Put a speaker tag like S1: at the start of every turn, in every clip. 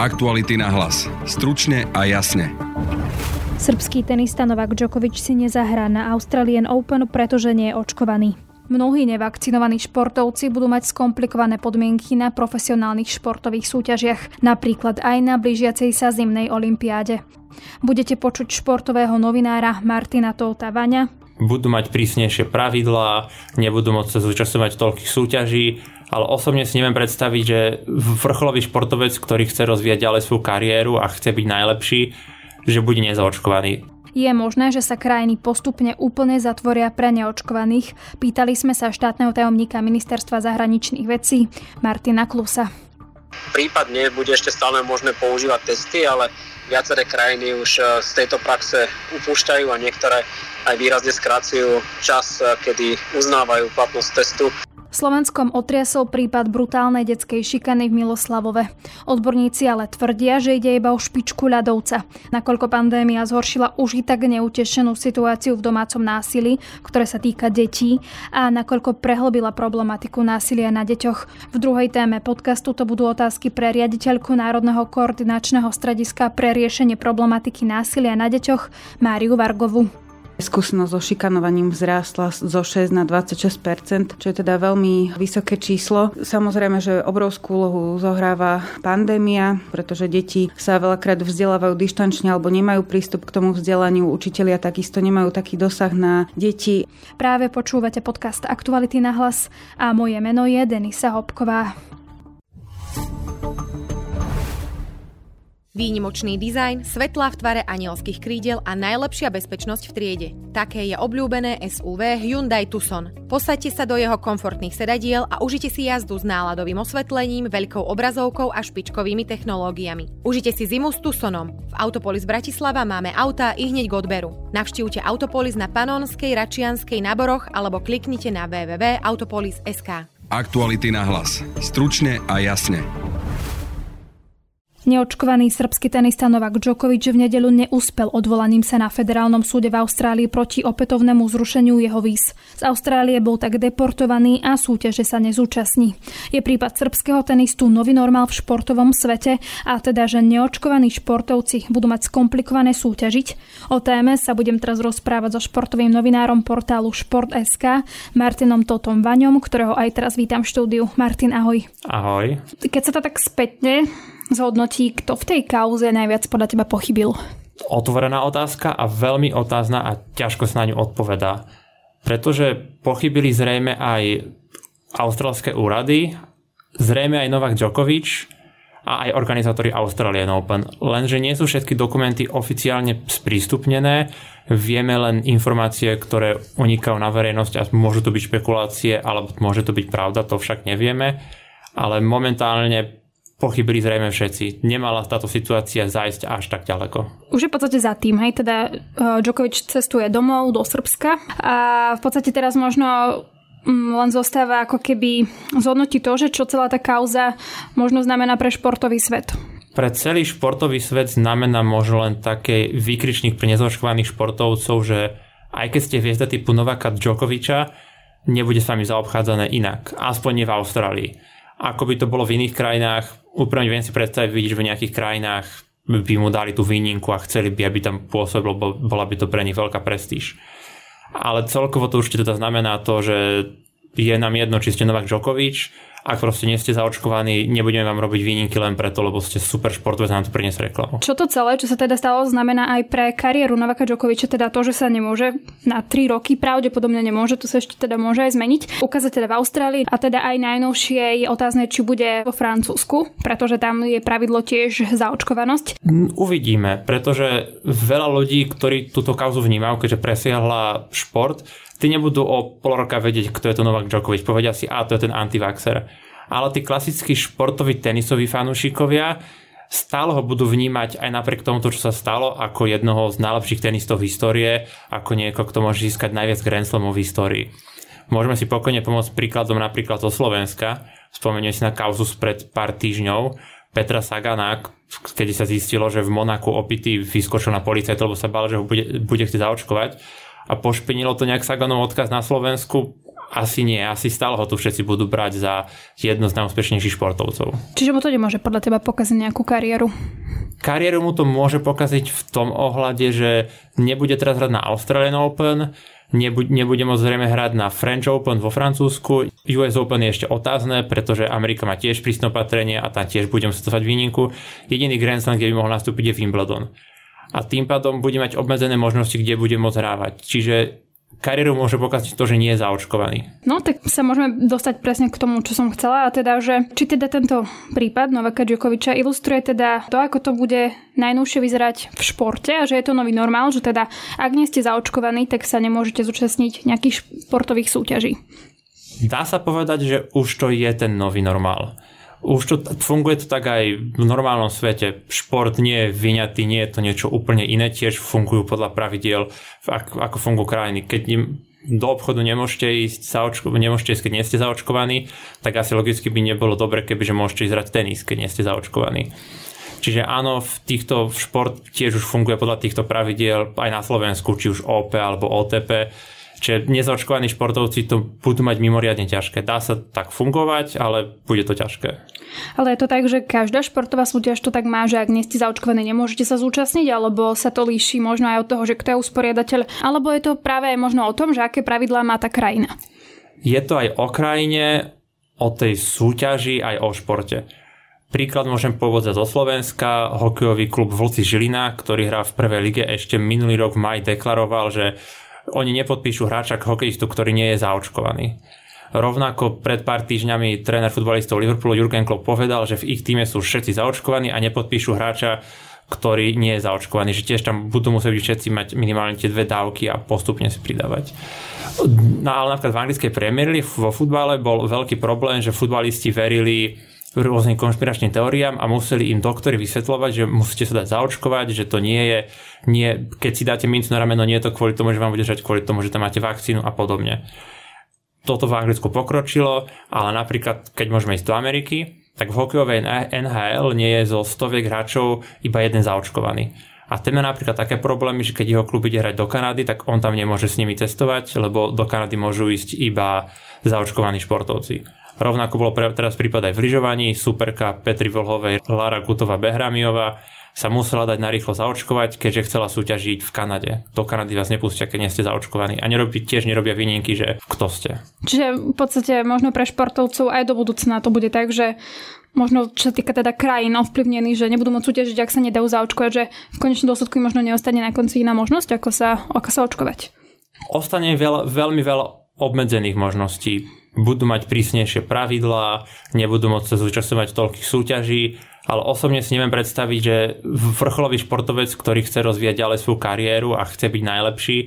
S1: Aktuality na hlas. Stručne a jasne.
S2: Srbský tenista Novak Djokovic si nezahrá na Australian Open, pretože nie je očkovaný. Mnohí nevakcinovaní športovci budú mať skomplikované podmienky na profesionálnych športových súťažiach, napríklad aj na blížiacej sa zimnej olympiáde. Budete počuť športového novinára Martina Touta Vaňa,
S3: budú mať prísnejšie pravidlá, nebudú môcť sa zúčastňovať toľkých súťaží, ale osobne si neviem predstaviť, že vrcholový športovec, ktorý chce rozvíjať ďalej svoju kariéru a chce byť najlepší, že bude nezaočkovaný.
S2: Je možné, že sa krajiny postupne úplne zatvoria pre neočkovaných? Pýtali sme sa štátneho tajomníka ministerstva zahraničných vecí Martina Klusa.
S4: Prípadne bude ešte stále možné používať testy, ale viaceré krajiny už e, z tejto praxe upúšťajú a niektoré aj výrazne skracujú čas, e, kedy uznávajú platnosť testu.
S2: Slovenskom otriasol prípad brutálnej detskej šikany v Miloslavove. Odborníci ale tvrdia, že ide iba o špičku ľadovca. Nakoľko pandémia zhoršila už i tak neutešenú situáciu v domácom násilí, ktoré sa týka detí a nakoľko prehlbila problematiku násilia na deťoch. V druhej téme podcastu to budú otázky pre riaditeľku Národného koordinačného strediska pre riešenie problematiky násilia na deťoch Máriu Vargovu.
S5: Skúsenosť so šikanovaním vzrástla zo 6 na 26%, čo je teda veľmi vysoké číslo. Samozrejme, že obrovskú úlohu zohráva pandémia, pretože deti sa veľakrát vzdelávajú dištančne alebo nemajú prístup k tomu vzdelaniu. Učitelia takisto nemajú taký dosah na deti.
S2: Práve počúvate podcast Aktuality na hlas a moje meno je Denisa Hopková.
S6: Výnimočný dizajn, svetlá v tvare anielských krídel a najlepšia bezpečnosť v triede. Také je obľúbené SUV Hyundai Tucson. Posaďte sa do jeho komfortných sedadiel a užite si jazdu s náladovým osvetlením, veľkou obrazovkou a špičkovými technológiami. Užite si zimu s Tucsonom. V Autopolis Bratislava máme autá i hneď k odberu. Navštívte Autopolis na Panonskej, Račianskej, Naboroch alebo kliknite na www.autopolis.sk.
S1: Aktuality na hlas. Stručne a jasne.
S2: Neočkovaný srbský tenista Novak Djokovic v nedelu neúspel odvolaním sa na federálnom súde v Austrálii proti opätovnému zrušeniu jeho víz. Z Austrálie bol tak deportovaný a súťaže sa nezúčastní. Je prípad srbského tenistu nový normál v športovom svete a teda, že neočkovaní športovci budú mať skomplikované súťažiť. O téme sa budem teraz rozprávať so športovým novinárom portálu Šport.sk Martinom Totom Vaňom, ktorého aj teraz vítam v štúdiu. Martin, ahoj.
S3: Ahoj.
S2: Keď sa to tak spätne zhodnotí, kto v tej kauze najviac podľa teba pochybil?
S3: Otvorená otázka a veľmi otázna a ťažko sa na ňu odpovedá. Pretože pochybili zrejme aj australské úrady, zrejme aj Novak Djokovic a aj organizátori Australian Open. Lenže nie sú všetky dokumenty oficiálne sprístupnené, vieme len informácie, ktoré unikajú na verejnosť a môžu to byť špekulácie, alebo môže to byť pravda, to však nevieme. Ale momentálne pochybili zrejme všetci. Nemala táto situácia zajsť až tak ďaleko.
S2: Už je v podstate za tým, hej, teda uh, Djokovic cestuje domov do Srbska a v podstate teraz možno mm, len zostáva ako keby zhodnotiť to, že čo celá tá kauza možno znamená pre športový svet.
S3: Pre celý športový svet znamená možno len také výkričník pre nezoškovaných športovcov, že aj keď ste hviezda typu Novaka Djokoviča, nebude s vami zaobchádzané inak. Aspoň nie v Austrálii. Ako by to bolo v iných krajinách, úplne viem si predstaviť, vidíš v nejakých krajinách by mu dali tú výnimku a chceli by, aby tam pôsobil, bola by to pre nich veľká prestíž. Ale celkovo to určite teda znamená to, že je nám jedno, či ste Novak Djokovic, ak proste nie ste zaočkovaní, nebudeme vám robiť výnimky len preto, lebo ste super športovec a nám to priniesť reklamu.
S2: Čo to celé, čo sa teda stalo, znamená aj pre kariéru Novaka Djokoviča, teda to, že sa nemôže na 3 roky, pravdepodobne nemôže, to sa ešte teda môže aj zmeniť. Ukázať teda v Austrálii a teda aj najnovšie je otázne, či bude vo Francúzsku, pretože tam je pravidlo tiež zaočkovanosť.
S3: Uvidíme, pretože veľa ľudí, ktorí túto kauzu vnímajú, keďže presiahla šport, tí nebudú o pol roka vedieť, kto je to Novak Djokovic. Povedia si, a to je ten antivaxer. Ale tí klasickí športoví tenisoví fanúšikovia stále ho budú vnímať aj napriek tomu, čo sa stalo, ako jednoho z najlepších tenistov v histórie, ako niekoho, kto môže získať najviac Grand Slamov v histórii. Môžeme si pokojne pomôcť príkladom napríklad zo Slovenska. Spomeniem si na kauzu spred pár týždňov Petra Sagana, kedy sa zistilo, že v Monaku opitý vyskočil na policajt, lebo sa bal, že ho bude, bude chcieť zaočkovať a pošpinilo to nejak Saganov odkaz na Slovensku asi nie, asi stále ho tu všetci budú brať za jedno z najúspešnejších športovcov.
S2: Čiže mu to nemôže podľa teba pokaziť nejakú kariéru?
S3: Kariéru mu to môže pokaziť v tom ohľade, že nebude teraz hrať na Australian Open, nebude, nebude môcť zrejme hrať na French Open vo Francúzsku. US Open je ešte otázne, pretože Amerika má tiež prísne opatrenie a tam tiež budem stovať výnimku. Jediný Grand Slam, kde by mohol nastúpiť je Wimbledon. A tým pádom bude mať obmedzené možnosti, kde bude môcť hrávať. Čiže kariéru môže pokaziť to, že nie je zaočkovaný.
S2: No tak sa môžeme dostať presne k tomu, čo som chcela a teda, že či teda tento prípad Novaka Djokoviča ilustruje teda to, ako to bude najnovšie vyzerať v športe a že je to nový normál, že teda ak nie ste zaočkovaní, tak sa nemôžete zúčastniť nejakých športových súťaží.
S3: Dá sa povedať, že už to je ten nový normál už to funguje to tak aj v normálnom svete. Šport nie je vyňatý, nie je to niečo úplne iné, tiež fungujú podľa pravidiel, ako, fungujú krajiny. Keď im do obchodu nemôžete ísť, nemôžete ísť, keď nie ste zaočkovaní, tak asi logicky by nebolo dobre, kebyže môžete ísť hrať tenis, keď nie ste zaočkovaní. Čiže áno, v týchto v šport tiež už funguje podľa týchto pravidiel aj na Slovensku, či už OP alebo OTP Čiže nezaočkovaní športovci to budú mať mimoriadne ťažké. Dá sa tak fungovať, ale bude to ťažké.
S2: Ale je to tak, že každá športová súťaž to tak má, že ak nie ste zaočkovaní, nemôžete sa zúčastniť, alebo sa to líši možno aj od toho, že kto je usporiadateľ, alebo je to práve možno o tom, že aké pravidlá má tá krajina.
S3: Je to aj o krajine, o tej súťaži, aj o športe. Príklad môžem povedať zo Slovenska. Hokejový klub Vlci Žilina, ktorý hrá v prvej lige, ešte minulý rok v maj deklaroval, že oni nepodpíšu hráča hokejistu, ktorý nie je zaočkovaný. Rovnako pred pár týždňami tréner futbalistov Liverpoolu Jurgen Klopp povedal, že v ich týme sú všetci zaočkovaní a nepodpíšu hráča, ktorý nie je zaočkovaný, že tiež tam budú musieť všetci mať minimálne tie dve dávky a postupne si pridávať. No ale napríklad v anglickej Premier League vo futbale bol veľký problém, že futbalisti verili rôznym konšpiračným teóriám a museli im doktori vysvetľovať, že musíte sa dať zaočkovať, že to nie je, nie, keď si dáte mincu na rameno, nie je to kvôli tomu, že vám bude žať kvôli tomu, že tam máte vakcínu a podobne. Toto v Anglicku pokročilo, ale napríklad, keď môžeme ísť do Ameriky, tak v hokejovej NHL nie je zo stoviek hráčov iba jeden zaočkovaný. A ten má napríklad také problémy, že keď jeho klub ide hrať do Kanady, tak on tam nemôže s nimi testovať, lebo do Kanady môžu ísť iba zaočkovaní športovci. Rovnako bolo pre, teraz prípad aj v lyžovaní, superka Petri Volhovej, Lara Gutová Behramiová sa musela dať narýchlo zaočkovať, keďže chcela súťažiť v Kanade. Do Kanady vás nepustia, keď nie ste zaočkovaní. A nerobí, tiež nerobia výnimky, že kto ste.
S2: Čiže v podstate možno pre športovcov aj do budúcna to bude tak, že možno čo sa týka teda krajín ovplyvnených, že nebudú môcť súťažiť, ak sa nedajú zaočkovať, že v konečnom dôsledku možno neostane na konci iná možnosť, ako sa, ako sa očkovať.
S3: Ostane veľa, veľmi veľa obmedzených možností budú mať prísnejšie pravidlá, nebudú môcť sa zúčastňovať toľkých súťaží, ale osobne si neviem predstaviť, že vrcholový športovec, ktorý chce rozvíjať ďalej svoju kariéru a chce byť najlepší,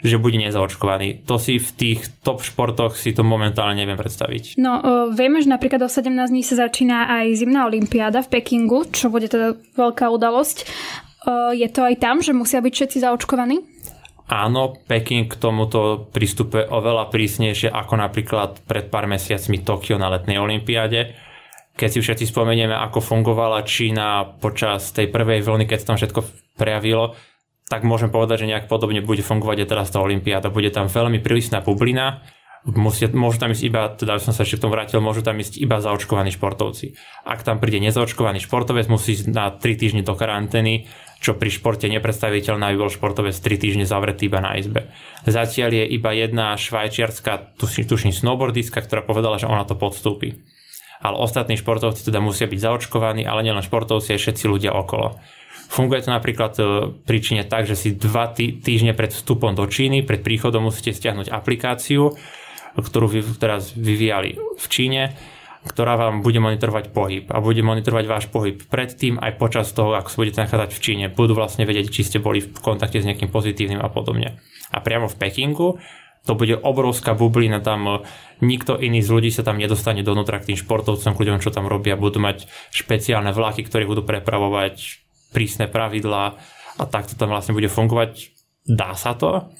S3: že bude nezaočkovaný. To si v tých top športoch si to momentálne neviem predstaviť.
S2: No, o, vieme, že napríklad o 17 dní sa začína aj zimná olimpiáda v Pekingu, čo bude teda veľká udalosť. O, je to aj tam, že musia byť všetci zaočkovaní?
S3: Áno, Peking k tomuto prístupe oveľa prísnejšie ako napríklad pred pár mesiacmi Tokio na letnej olympiáde. Keď si všetci spomenieme, ako fungovala Čína počas tej prvej vlny, keď sa tam všetko prejavilo, tak môžem povedať, že nejak podobne bude fungovať aj teraz tá olympiáda. Bude tam veľmi prísna bublina, Musia, môžu tam ísť iba, teda som sa ešte k tomu vrátil, môžu tam ísť iba zaočkovaní športovci. Ak tam príde nezaočkovaný športovec, musí ísť na 3 týždne do karantény, čo pri športe nepredstaviteľné, aby bol športovec 3 týždne zavretý iba na izbe. Zatiaľ je iba jedna švajčiarska, tuším, tuším snowboardistka, ktorá povedala, že ona to podstúpi. Ale ostatní športovci teda musia byť zaočkovaní, ale nielen športovci, aj všetci ľudia okolo. Funguje to napríklad e, pri Číne tak, že si dva týždne pred vstupom do Číny, pred príchodom musíte stiahnuť aplikáciu, ktorú vy, teraz vyvíjali v Číne, ktorá vám bude monitorovať pohyb a bude monitorovať váš pohyb predtým aj počas toho, ako sa budete nachádzať v Číne. Budú vlastne vedieť, či ste boli v kontakte s nejakým pozitívnym a podobne. A priamo v Pekingu to bude obrovská bublina, tam e, nikto iný z ľudí sa tam nedostane donútra k tým športovcom, k ľuďom, čo tam robia, budú mať špeciálne vlaky, ktoré budú prepravovať prísne pravidlá a takto tam vlastne bude fungovať. Dá sa to?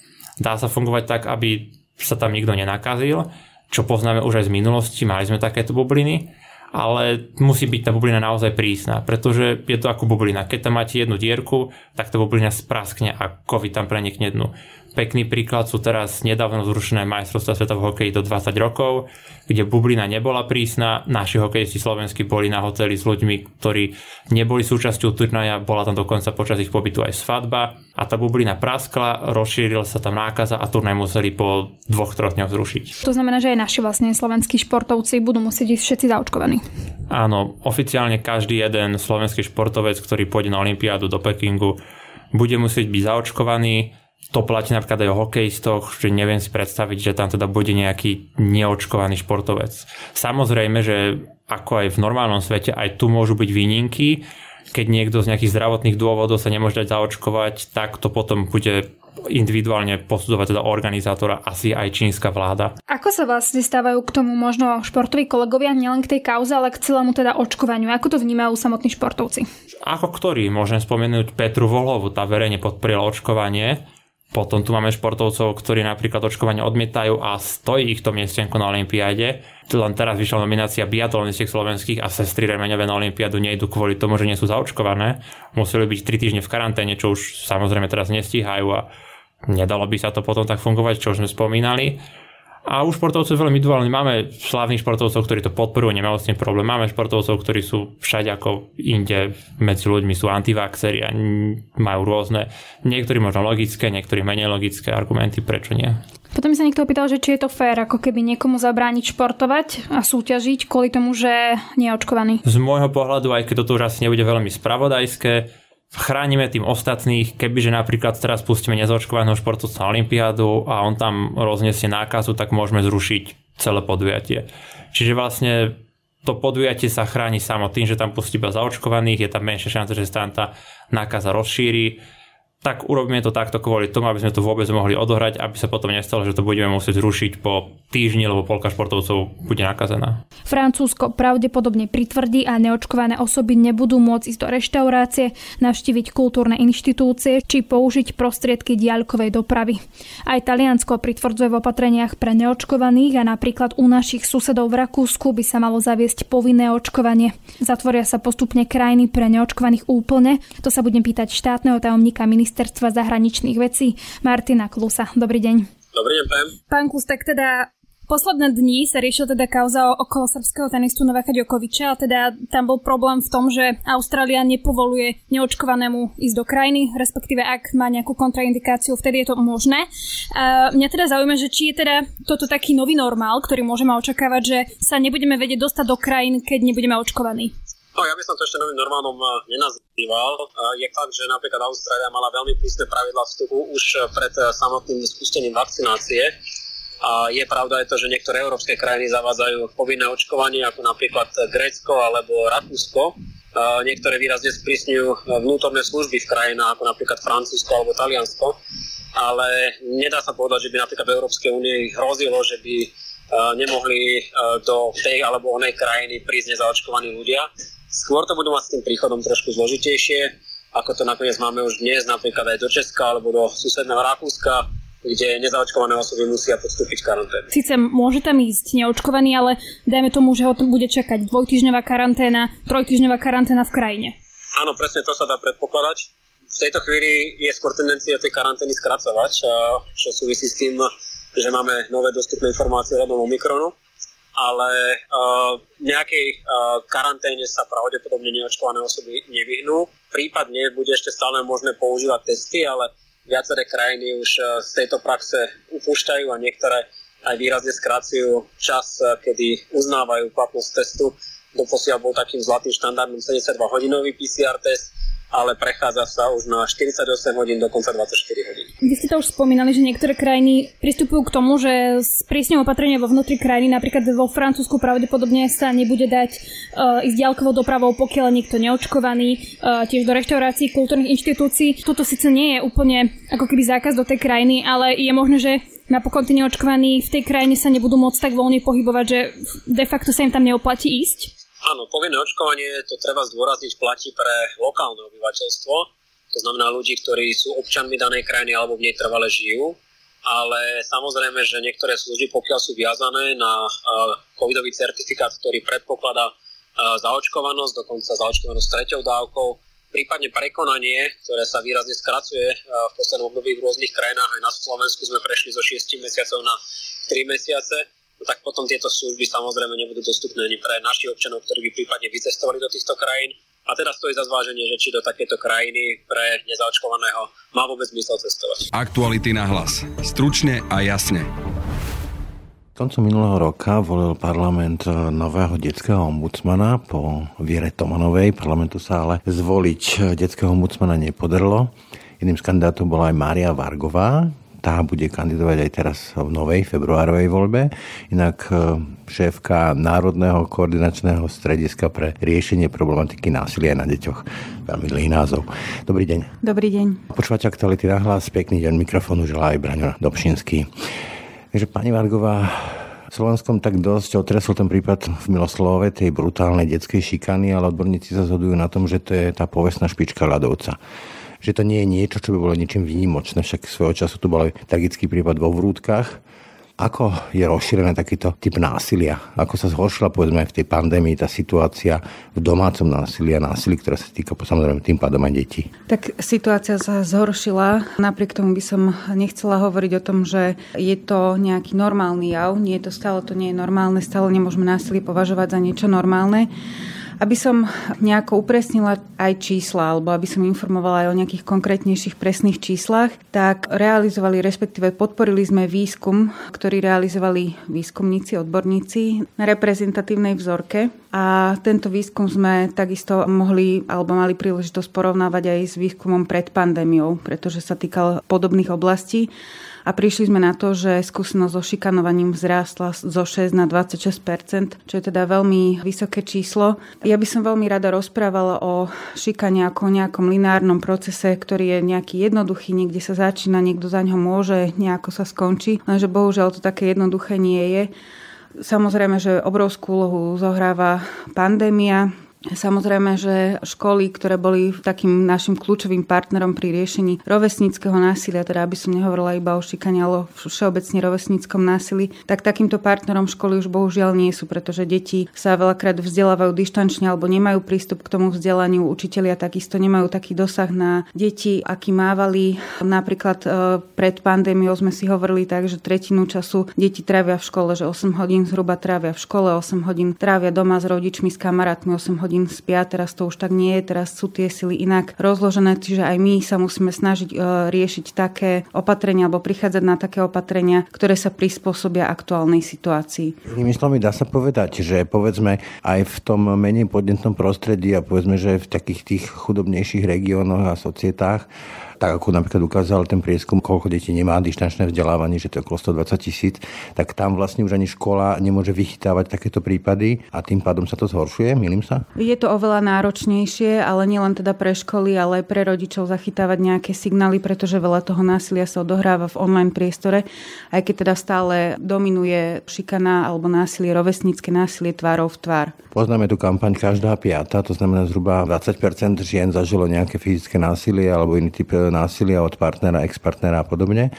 S3: Dá sa fungovať tak, aby sa tam nikto nenakazil, čo poznáme už aj z minulosti, mali sme takéto bubliny, ale musí byť tá bublina naozaj prísna, pretože je to ako bublina. Keď tam máte jednu dierku, tak tá bublina spraskne a COVID tam prenikne dnu. Pekný príklad sú teraz nedávno zrušené majstrovstvá sveta v hokeji do 20 rokov, kde bublina nebola prísna, naši hokejisti slovenskí boli na hoteli s ľuďmi, ktorí neboli súčasťou turnaja, bola tam dokonca počas ich pobytu aj svadba a tá bublina praskla, rozšírila sa tam nákaza a turnaj museli po dvoch, troch dňoch zrušiť.
S2: To znamená, že aj naši vlastne slovenskí športovci budú musieť ísť všetci zaočkovaní.
S3: Áno, oficiálne každý jeden slovenský športovec, ktorý pôjde na Olympiádu do Pekingu, bude musieť byť zaočkovaný to platí napríklad aj o hokejistoch, že neviem si predstaviť, že tam teda bude nejaký neočkovaný športovec. Samozrejme, že ako aj v normálnom svete, aj tu môžu byť výnimky. Keď niekto z nejakých zdravotných dôvodov sa nemôže dať zaočkovať, tak to potom bude individuálne posudzovať teda organizátora, asi aj čínska vláda.
S2: Ako sa vlastne stávajú k tomu možno športoví kolegovia, nielen k tej kauze, ale k celému teda očkovaniu? Ako to vnímajú samotní športovci?
S3: Ako ktorý? Môžem spomenúť Petru Volhovu, tá verejne podporila očkovanie potom tu máme športovcov, ktorí napríklad očkovanie odmietajú a stojí ich to miestenko na Olympiáde. Len teraz vyšla nominácia biatlonistiek slovenských a sestry remeňové na Olympiádu nejdu kvôli tomu, že nie sú zaočkované. Museli byť 3 týždne v karanténe, čo už samozrejme teraz nestíhajú a nedalo by sa to potom tak fungovať, čo už sme spomínali. A u športovcov veľmi individuálne. Máme slavných športovcov, ktorí to podporujú, nemajú s tým problém. Máme športovcov, ktorí sú všade ako inde medzi ľuďmi, sú antivaxeri a majú rôzne, niektorí možno logické, niektorí menej logické argumenty, prečo nie.
S2: Potom sa niekto opýtal, že či je to fér, ako keby niekomu zabrániť športovať a súťažiť kvôli tomu, že nie je očkovaný.
S3: Z môjho pohľadu, aj keď toto už asi nebude veľmi spravodajské, chránime tým ostatných, kebyže napríklad teraz pustíme nezaočkovaného športovca na Olympiádu a on tam rozniesie nákazu, tak môžeme zrušiť celé podujatie. Čiže vlastne to podujatie sa chráni samo tým, že tam pustí iba zaočkovaných, je tam menšia šanca, že sa tam tá nákaza rozšíri tak urobíme to takto kvôli tomu, aby sme to vôbec mohli odohrať, aby sa potom nestalo, že to budeme musieť zrušiť po týždni, lebo polka športovcov bude nakazená.
S2: Francúzsko pravdepodobne pritvrdí a neočkované osoby nebudú môcť ísť do reštaurácie, navštíviť kultúrne inštitúcie či použiť prostriedky diaľkovej dopravy. Aj Taliansko pritvrdzuje v opatreniach pre neočkovaných a napríklad u našich susedov v Rakúsku by sa malo zaviesť povinné očkovanie. Zatvoria sa postupne krajiny pre neočkovaných úplne. To sa budem pýtať štátneho tajomníka ministra ministerstva zahraničných vecí Martina Klusa. Dobrý deň.
S4: Dobrý deň, pán.
S2: Pán Klus, tak teda posledné dni sa riešil teda kauza okolo srbského tenistu Novaka Djokoviča, a teda tam bol problém v tom, že Austrália nepovoluje neočkovanému ísť do krajiny, respektíve ak má nejakú kontraindikáciu, vtedy je to možné. A mňa teda zaujíma, že či je teda toto taký nový normál, ktorý môžeme očakávať, že sa nebudeme vedieť dostať do krajín, keď nebudeme očkovaní.
S4: No ja by som to ešte novým normálnom eh, nenazýval. Eh, je fakt, že napríklad Austrália mala veľmi prísne pravidla vstupu už eh, pred samotným spustením vakcinácie. A je pravda aj to, že niektoré európske krajiny zavádzajú povinné očkovanie, ako napríklad Grécko alebo Rakúsko. Niektoré výrazne sprísňujú vnútorné služby v krajinách, ako napríklad Francúzsko alebo Taliansko. Ale nedá sa povedať, že by napríklad v Európskej únii hrozilo, že by nemohli do tej alebo onej krajiny prísť nezaočkovaní ľudia. Skôr to budú mať s tým príchodom trošku zložitejšie, ako to nakoniec máme už dnes napríklad aj do Česka alebo do susedného Rakúska, kde nezaočkované osoby musia podstúpiť karanténu.
S2: Sice môže tam ísť neočkovaný, ale dajme tomu, že ho to bude čakať dvojtyžňová karanténa, trojtyžňová karanténa v krajine.
S4: Áno, presne to sa dá predpokladať. V tejto chvíli je skôr tendencia tej karantény skracovať, čo súvisí s tým, že máme nové dostupné informácie o Omikronu ale uh, nejakej uh, karanténe sa pravdepodobne neočkované osoby nevyhnú. Prípadne bude ešte stále možné používať testy, ale viaceré krajiny už uh, z tejto praxe upúšťajú a niektoré aj výrazne skracujú čas, uh, kedy uznávajú platnosť testu. Doposiaľ bol takým zlatým štandardom 72-hodinový PCR test, ale prechádza sa už na 48 hodín, dokonca 24 hodín.
S2: Vy ste to už spomínali, že niektoré krajiny pristupujú k tomu, že sprísňujú opatrenia vo vnútri krajiny, napríklad vo Francúzsku pravdepodobne sa nebude dať uh, ísť ďalkovou dopravou, pokiaľ niekto neočkovaný, uh, tiež do reštaurácií, kultúrnych inštitúcií. Toto síce nie je úplne ako keby zákaz do tej krajiny, ale je možné, že napokon tí neočkovaní v tej krajine sa nebudú môcť tak voľne pohybovať, že de facto sa im tam neoplatí ísť?
S4: Áno, povinné očkovanie, to treba zdôrazniť, platí pre lokálne obyvateľstvo, to znamená ľudí, ktorí sú občanmi danej krajiny alebo v nej trvale žijú. Ale samozrejme, že niektoré služby, pokiaľ sú viazané na covidový certifikát, ktorý predpokladá zaočkovanosť, dokonca zaočkovanosť treťou dávkou, prípadne prekonanie, ktoré sa výrazne skracuje v poslednom období v rôznych krajinách, aj na Slovensku sme prešli zo 6 mesiacov na 3 mesiace, no tak potom tieto služby samozrejme nebudú dostupné ani pre našich občanov, ktorí by prípadne vycestovali do týchto krajín. A teraz stojí za zváženie, že či do takéto krajiny pre nezaočkovaného má vôbec zmysel cestovať.
S1: Aktuality na hlas. Stručne a jasne.
S7: Koncom minulého roka volil parlament nového detského ombudsmana po Viere Tomanovej. Parlamentu sa ale zvoliť detského ombudsmana nepodarilo. Jedným z kandidátov bola aj Mária Vargová, tá bude kandidovať aj teraz v novej februárovej voľbe. Inak e, šéfka Národného koordinačného strediska pre riešenie problematiky násilia na deťoch. Veľmi dlhý názov. Dobrý deň.
S5: Dobrý deň.
S7: Počúvate aktuality na hlas. Pekný deň mikrofónu želá aj Braňo Dobšinský. Takže pani Vargová, v Slovenskom tak dosť otresol ten prípad v Miloslove, tej brutálnej detskej šikany, ale odborníci sa zhodujú na tom, že to je tá povestná špička ľadovca že to nie je niečo, čo by bolo ničím výnimočné. Však svojho času tu bol tragický prípad vo Vrútkach, ako je rozšírený takýto typ násilia? Ako sa zhoršila povedzme v tej pandémii tá situácia v domácom násilí a násilí, ktoré sa týka samozrejme tým pádom aj detí?
S5: Tak situácia sa zhoršila. Napriek tomu by som nechcela hovoriť o tom, že je to nejaký normálny jav. Nie je to stále, to nie je normálne. Stále nemôžeme násilie považovať za niečo normálne. Aby som nejako upresnila aj čísla, alebo aby som informovala aj o nejakých konkrétnejších presných číslach, tak realizovali, respektíve podporili sme výskum, ktorý realizovali výskumníci, odborníci na reprezentatívnej vzorke. A tento výskum sme takisto mohli, alebo mali príležitosť porovnávať aj s výskumom pred pandémiou, pretože sa týkal podobných oblastí a prišli sme na to, že skúsenosť so šikanovaním vzrástla zo 6 na 26% čo je teda veľmi vysoké číslo. Ja by som veľmi rada rozprávala o šikane ako o nejakom lineárnom procese, ktorý je nejaký jednoduchý, niekde sa začína, niekto za ňo môže, nejako sa skončí, lenže bohužiaľ to také jednoduché nie je. Samozrejme, že obrovskú úlohu zohráva pandémia, Samozrejme, že školy, ktoré boli takým našim kľúčovým partnerom pri riešení rovesníckého násilia, teda aby som nehovorila iba o šikane, ale o všeobecne rovesníckom násilí, tak takýmto partnerom školy už bohužiaľ nie sú, pretože deti sa veľakrát vzdelávajú dištančne alebo nemajú prístup k tomu vzdelaniu. Učitelia takisto nemajú taký dosah na deti, aký mávali. Napríklad e, pred pandémiou sme si hovorili tak, že tretinu času deti trávia v škole, že 8 hodín zhruba trávia v škole, 8 hodín trávia doma s rodičmi, s kamarátmi, 8 hodín hodín spia, teraz to už tak nie je, teraz sú tie sily inak rozložené, čiže aj my sa musíme snažiť e, riešiť také opatrenia alebo prichádzať na také opatrenia, ktoré sa prispôsobia aktuálnej situácii.
S7: Inými slovami dá sa povedať, že povedzme aj v tom menej podnetnom prostredí a povedzme, že v takých tých chudobnejších regiónoch a societách tak ako napríklad ukázal ten prieskum, koľko detí nemá dištančné vzdelávanie, že to je okolo 120 tisíc, tak tam vlastne už ani škola nemôže vychytávať takéto prípady a tým pádom sa to zhoršuje, milím sa?
S5: Je to oveľa náročnejšie, ale nielen teda pre školy, ale aj pre rodičov zachytávať nejaké signály, pretože veľa toho násilia sa odohráva v online priestore, aj keď teda stále dominuje šikana alebo násilie, rovesnícke násilie tvárov v tvár.
S7: Poznáme tú kampaň každá piata, to znamená zhruba 20% žien zažilo nejaké fyzické násilie alebo iný typ násilia od partnera, ex-partnera a podobne.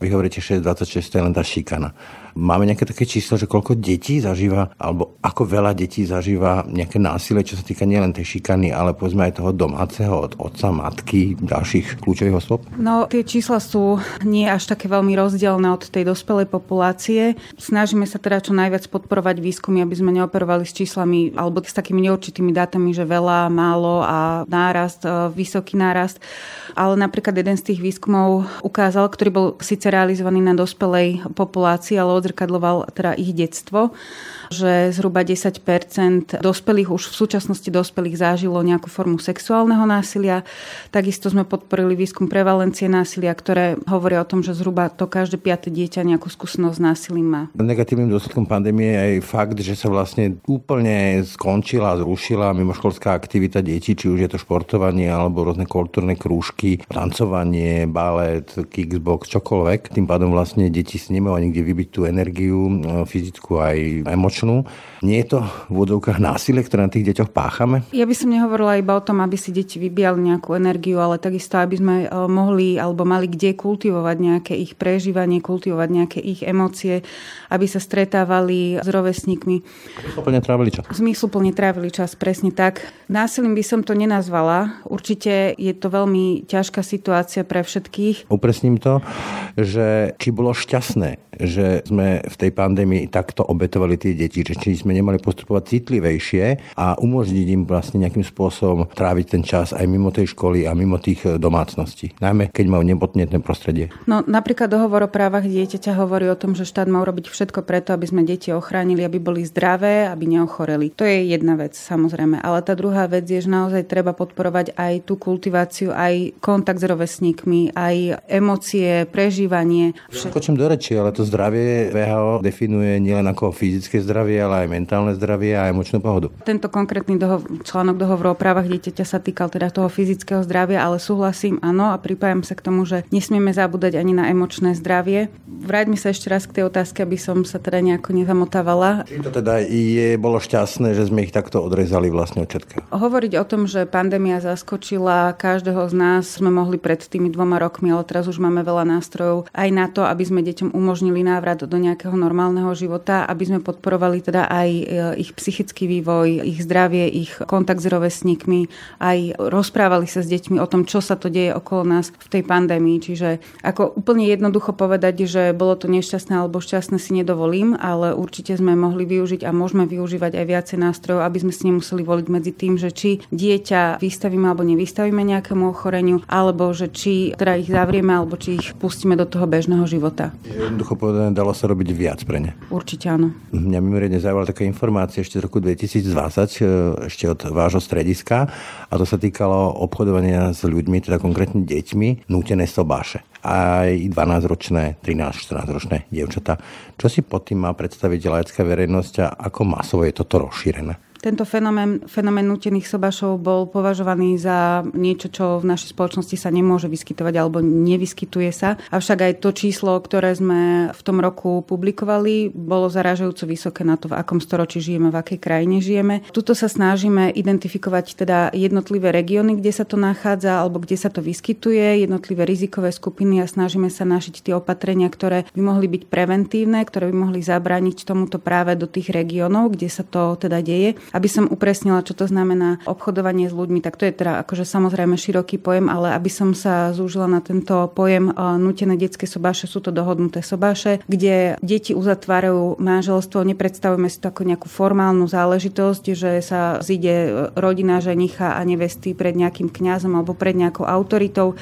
S7: Vy hovoríte 626, to je len tá šikana. Máme nejaké také číslo, že koľko detí zažíva, alebo ako veľa detí zažíva nejaké násilie, čo sa týka nielen tej šikany, ale povedzme aj toho domáceho, od otca, matky, ďalších kľúčových osôb?
S5: No, tie čísla sú nie až také veľmi rozdielne od tej dospelej populácie. Snažíme sa teda čo najviac podporovať výskumy, aby sme neoperovali s číslami alebo s takými neurčitými dátami, že veľa, málo a nárast, e, vysoký nárast. Ale napríklad jeden z tých výskumov ukázal, ktorý bol síce realizovaný na dospelej populácii, ale odzrkadloval teda ich detstvo že zhruba 10% dospelých, už v súčasnosti dospelých zažilo nejakú formu sexuálneho násilia. Takisto sme podporili výskum prevalencie násilia, ktoré hovoria o tom, že zhruba to každé piate dieťa nejakú skúsenosť s násilím má.
S7: Negatívnym dôsledkom pandémie je aj fakt, že sa vlastne úplne skončila, zrušila mimoškolská aktivita detí, či už je to športovanie alebo rôzne kultúrne krúžky, tancovanie, balet, kickbox, čokoľvek. Tým pádom vlastne deti si nemajú nikde vybiť tú energiu fyzickú aj emočnú não Nie je to v vodovkách násilie, ktoré na tých deťoch páchame?
S5: Ja by som nehovorila iba o tom, aby si deti vybíjali nejakú energiu, ale takisto, aby sme e, mohli alebo mali kde kultivovať nejaké ich prežívanie, kultivovať nejaké ich emócie, aby sa stretávali s rovesníkmi.
S7: Zmysluplne trávili čas.
S5: Zmysluplne trávili čas, presne tak. Násilím by som to nenazvala. Určite je to veľmi ťažká situácia pre všetkých.
S7: Upresním to, že či bolo šťastné, že sme v tej pandémii takto obetovali tie deti, že či sme nemali postupovať citlivejšie a umožniť im vlastne nejakým spôsobom tráviť ten čas aj mimo tej školy a mimo tých domácností. Najmä keď majú nepotnetné prostredie.
S5: No napríklad dohovor o právach dieťaťa hovorí o tom, že štát má urobiť všetko preto, aby sme deti ochránili, aby boli zdravé, aby neochoreli. To je jedna vec, samozrejme. Ale tá druhá vec je, že naozaj treba podporovať aj tú kultiváciu, aj kontakt s rovesníkmi, aj emócie, prežívanie.
S7: Skočím do reči, ale to zdravie VHO definuje nielen ako fyzické zdravie, ale aj mentálne zdravie a emočnú pohodu.
S5: Tento konkrétny doho- článok dohovoru o právach dieťaťa sa týkal teda toho fyzického zdravia, ale súhlasím, áno, a pripájam sa k tomu, že nesmieme zabúdať ani na emočné zdravie. Vráťme sa ešte raz k tej otázke, aby som sa teda nejako nezamotávala.
S7: Či to teda je, bolo šťastné, že sme ich takto odrezali vlastne od všetkého?
S5: Hovoriť o tom, že pandémia zaskočila každého z nás, sme mohli pred tými dvoma rokmi, ale teraz už máme veľa nástrojov aj na to, aby sme deťom umožnili návrat do nejakého normálneho života, aby sme podporovali teda aj ich psychický vývoj, ich zdravie, ich kontakt s rovesníkmi, aj rozprávali sa s deťmi o tom, čo sa to deje okolo nás v tej pandémii. Čiže ako úplne jednoducho povedať, že bolo to nešťastné alebo šťastné si nedovolím, ale určite sme mohli využiť a môžeme využívať aj viacej nástrojov, aby sme si nemuseli voliť medzi tým, že či dieťa vystavíme alebo nevystavíme nejakému ochoreniu, alebo že či teda ich zavrieme alebo či ich pustíme do toho bežného života.
S7: Jednoducho povedané, dalo sa robiť viac pre ne.
S5: Určite áno.
S7: Mňa mimoriadne zaujala taká informácia ešte z roku 2020, e, ešte od vášho strediska, a to sa týkalo obchodovania s ľuďmi, teda konkrétne deťmi, nútené sobáše. Aj 12-ročné, 13-14 ročné dievčatá. Čo si pod tým má predstaviť laická verejnosť a ako masovo je toto rozšírené?
S5: Tento fenomén, fenomén nutených sobašov bol považovaný za niečo, čo v našej spoločnosti sa nemôže vyskytovať alebo nevyskytuje sa. Avšak aj to číslo, ktoré sme v tom roku publikovali, bolo zaražajúco vysoké na to, v akom storočí žijeme, v akej krajine žijeme. Tuto sa snažíme identifikovať teda jednotlivé regióny, kde sa to nachádza alebo kde sa to vyskytuje, jednotlivé rizikové skupiny a snažíme sa našiť tie opatrenia, ktoré by mohli byť preventívne, ktoré by mohli zabrániť tomuto práve do tých regiónov, kde sa to teda deje aby som upresnila, čo to znamená obchodovanie s ľuďmi, tak to je teda akože samozrejme široký pojem, ale aby som sa zúžila na tento pojem nutené detské sobáše, sú to dohodnuté sobáše, kde deti uzatvárajú manželstvo, nepredstavujeme si to ako nejakú formálnu záležitosť, že sa zíde rodina ženicha a nevesty pred nejakým kňazom alebo pred nejakou autoritou.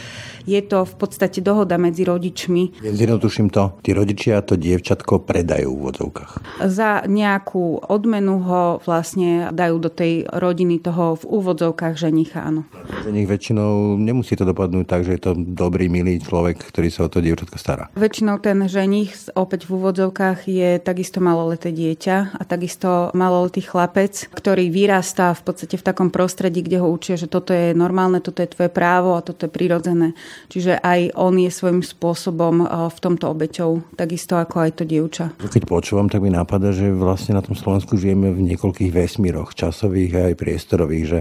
S5: Je to v podstate dohoda medzi rodičmi.
S7: Zjednotuším to, tí rodičia to dievčatko predajú v vodzovkách.
S5: Za nejakú odmenu ho vlastne dajú do tej rodiny toho v úvodzovkách ženicha, áno.
S7: Ženich väčšinou nemusí to dopadnúť tak, že je to dobrý, milý človek, ktorý sa o to dievčatko stará.
S5: Väčšinou ten ženich opäť v úvodzovkách je takisto maloleté dieťa a takisto maloletý chlapec, ktorý vyrastá v podstate v takom prostredí, kde ho učia, že toto je normálne, toto je tvoje právo a toto je prirodzené. Čiže aj on je svojím spôsobom eh, v tomto obeťou, takisto ako aj to dievča.
S7: Keď počúvam, tak mi napadá, že vlastne na tom Slovensku žijeme v niekoľkých vesmíroch vesmíroch časových a aj priestorových, že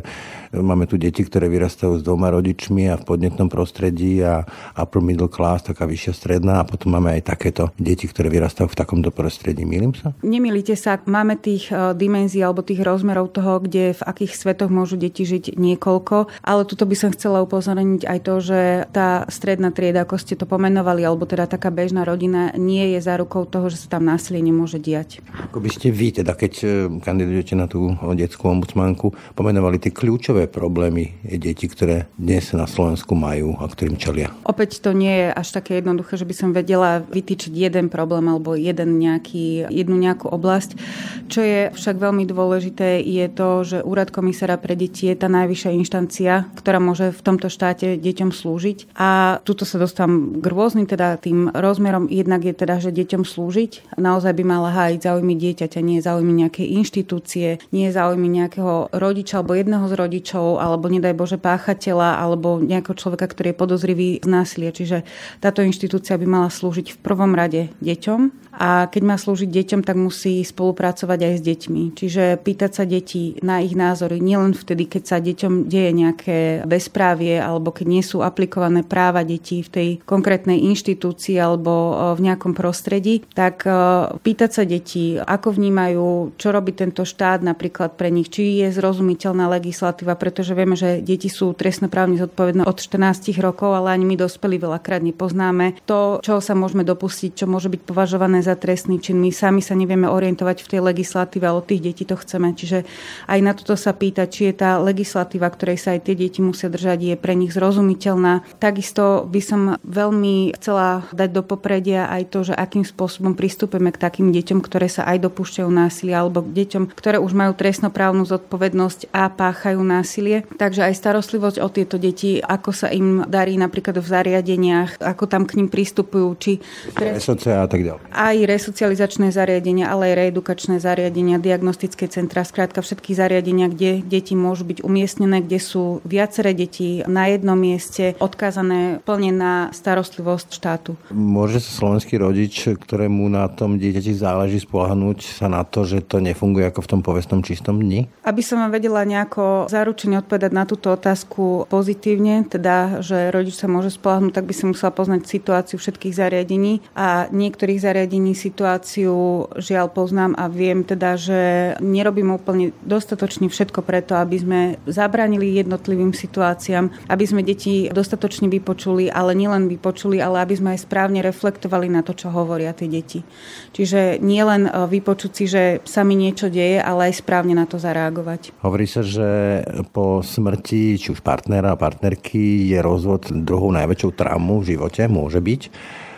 S7: máme tu deti, ktoré vyrastajú s dvoma rodičmi a v podnetnom prostredí a upper middle class, taká vyššia stredná a potom máme aj takéto deti, ktoré vyrastajú v takomto prostredí. Mýlim sa?
S5: Nemýlite sa. Máme tých e, dimenzií alebo tých rozmerov toho, kde v akých svetoch môžu deti žiť niekoľko, ale tuto by som chcela upozorniť aj to, že tá stredná trieda, ako ste to pomenovali, alebo teda taká bežná rodina, nie je zárukou toho, že sa tam násilie nemôže diať.
S7: Ako by ste vy, teda keď e, kandidujete na tú detskú ombudsmanku, pomenovali tie kľúčové problémy detí, ktoré dnes na Slovensku majú a ktorým čelia.
S5: Opäť to nie je až také jednoduché, že by som vedela vytýčiť jeden problém alebo jeden nejaký, jednu nejakú oblasť. Čo je však veľmi dôležité, je to, že úrad komisára pre deti je tá najvyššia inštancia, ktorá môže v tomto štáte deťom slúžiť. A tuto sa dostávam k rôznym teda tým rozmerom. Jednak je teda, že deťom slúžiť. Naozaj by mala hájiť záujmy dieťaťa, nie záujmy nejakej inštitúcie, nie nie záujmy nejakého rodiča alebo jedného z rodičov, alebo nedaj Bože páchateľa, alebo nejakého človeka, ktorý je podozrivý z násilia. Čiže táto inštitúcia by mala slúžiť v prvom rade deťom a keď má slúžiť deťom, tak musí spolupracovať aj s deťmi. Čiže pýtať sa detí na ich názory nielen vtedy, keď sa deťom deje nejaké bezprávie alebo keď nie sú aplikované práva detí v tej konkrétnej inštitúcii alebo e, v nejakom prostredí, tak e, pýtať sa detí, ako vnímajú, čo robí tento štát napríklad pre nich, či je zrozumiteľná legislatíva, pretože vieme, že deti sú trestnoprávne zodpovedné od 14 rokov, ale ani my dospelí veľakrát nepoznáme to, čo sa môžeme dopustiť, čo môže byť považované za trestný čin. My sami sa nevieme orientovať v tej legislatíve, ale od tých detí to chceme. Čiže aj na toto sa pýtať, či je tá legislatíva, ktorej sa aj tie deti musia držať, je pre nich zrozumiteľná. Takisto by som veľmi chcela dať do popredia aj to, že akým spôsobom pristúpime k takým deťom, ktoré sa aj dopúšťajú násilia, alebo k deťom, ktoré už majú trestnoprávnu zodpovednosť a páchajú násilie. Takže aj starostlivosť o tieto deti, ako sa im darí napríklad v zariadeniach, ako tam k ním pristupujú, či...
S7: a tak ďalej.
S5: Aj resocializačné zariadenia, ale aj reedukačné zariadenia, diagnostické centra, skrátka všetky zariadenia, kde deti môžu byť umiestnené, kde sú viaceré deti na jednom mieste, odkázané plne na starostlivosť štátu.
S7: Môže sa slovenský rodič, ktorému na tom dieťati záleží, spolahnúť sa na to, že to nefunguje ako v tom povestnom čistom dni?
S5: Aby som vám vedela nejako zaručene odpovedať na túto otázku pozitívne, teda, že rodič sa môže spolahnúť, tak by som musela poznať situáciu všetkých zariadení a niektorých zariadení situáciu žiaľ poznám a viem teda, že nerobím úplne dostatočne všetko preto, aby sme zabránili jednotlivým situáciám, aby sme deti dostatočne vypočuli, ale nielen vypočuli, ale aby sme aj správne reflektovali na to, čo hovoria tie deti. Čiže nielen e, vypočuť si, že sa mi niečo deje, ale aj správne na to zareagovať.
S7: Hovorí sa, že po smrti či už partnera a partnerky je rozvod druhou najväčšou traumou v živote, môže byť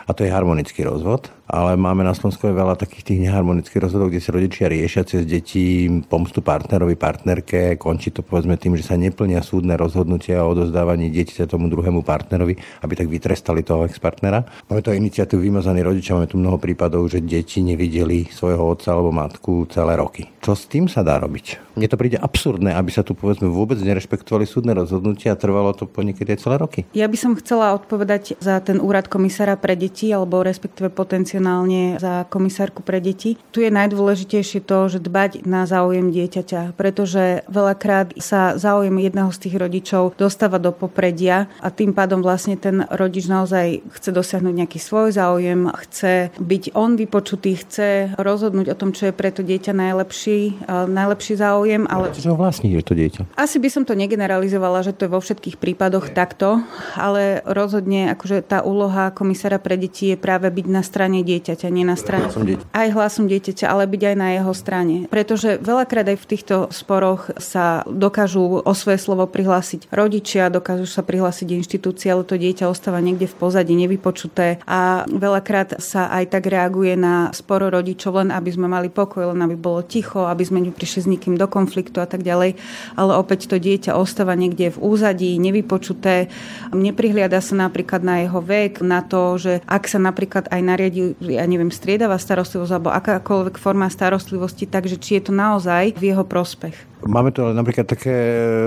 S7: a to je harmonický rozvod ale máme na Slovensku veľa takých tých neharmonických rozhodov, kde si rodičia riešia cez deti pomstu partnerovi, partnerke. Končí to povedzme tým, že sa neplnia súdne rozhodnutia o odozdávaní dieťaťa tomu druhému partnerovi, aby tak vytrestali toho ex-partnera. Máme to iniciatívu vymazaní rodičia, máme tu mnoho prípadov, že deti nevideli svojho otca alebo matku celé roky. Čo s tým sa dá robiť? Mne to príde absurdné, aby sa tu povedzme vôbec nerešpektovali súdne rozhodnutia a trvalo to po niekedy celé roky.
S5: Ja by som chcela odpovedať za ten úrad komisára pre deti alebo respektíve potenciál profesionálne za komisárku pre deti. Tu je najdôležitejšie to, že dbať na záujem dieťaťa, pretože veľakrát sa záujem jedného z tých rodičov dostáva do popredia a tým pádom vlastne ten rodič naozaj chce dosiahnuť nejaký svoj záujem, chce byť on vypočutý, chce rozhodnúť o tom, čo je pre to dieťa najlepší, najlepší záujem. Ale...
S7: Čiže vlastní je to dieťa?
S5: Asi by som to negeneralizovala, že to je vo všetkých prípadoch takto, ale rozhodne akože tá úloha komisára pre deti je práve byť na strane dieťaťa, nie na strane. Hlasom aj hlasom dieťaťa, ale byť aj na jeho strane. Pretože veľakrát aj v týchto sporoch sa dokážu o svoje slovo prihlásiť rodičia, dokážu sa prihlásiť inštitúcie, ale to dieťa ostáva niekde v pozadí nevypočuté a veľakrát sa aj tak reaguje na sporo rodičov len aby sme mali pokoj, len aby bolo ticho, aby sme neprišli s nikým do konfliktu a tak ďalej. Ale opäť to dieťa ostáva niekde v úzadí, nevypočuté. Neprihliada sa napríklad na jeho vek, na to, že ak sa napríklad aj nariadi ja neviem, striedavá starostlivosť alebo akákoľvek forma starostlivosti, takže či je to naozaj v jeho prospech.
S7: Máme tu napríklad také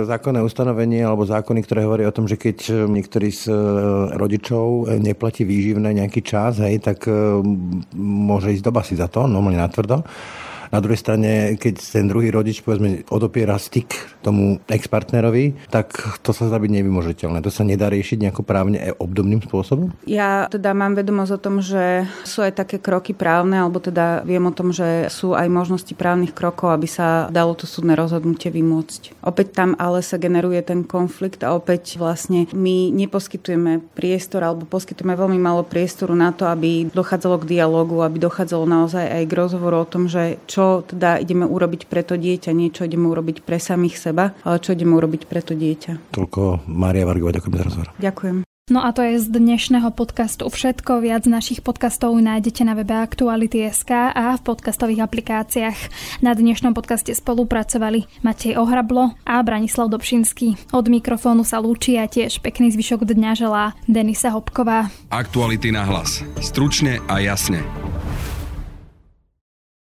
S7: zákonné ustanovenie alebo zákony, ktoré hovoria o tom, že keď niektorý z e, rodičov neplatí výživné nejaký čas, hej, tak môže ísť do basy za to, normálne natvrdo. Na druhej strane, keď ten druhý rodič povedzme odopiera styk tomu ex-partnerovi, tak to sa zdá byť nevymožiteľné. To sa nedá riešiť nejako právne obdobným spôsobom?
S5: Ja teda mám vedomosť o tom, že sú aj také kroky právne, alebo teda viem o tom, že sú aj možnosti právnych krokov, aby sa dalo to súdne rozhodnutie vymôcť. Opäť tam ale sa generuje ten konflikt a opäť vlastne my neposkytujeme priestor alebo poskytujeme veľmi málo priestoru na to, aby dochádzalo k dialogu, aby dochádzalo naozaj aj k rozhovoru o tom, že čo čo teda ideme urobiť pre to dieťa, niečo ideme urobiť pre samých seba, ale čo ideme urobiť pre to dieťa.
S7: Toľko Mária Vargová, ďakujem za rozhovor.
S5: Ďakujem.
S2: No a to je z dnešného podcastu všetko. Viac našich podcastov nájdete na webe Aktuality.sk a v podcastových aplikáciách. Na dnešnom podcaste spolupracovali Matej Ohrablo a Branislav Dobšinský. Od mikrofónu sa lúči a tiež pekný zvyšok dňa želá Denisa Hopková.
S1: Aktuality na hlas. Stručne a jasne.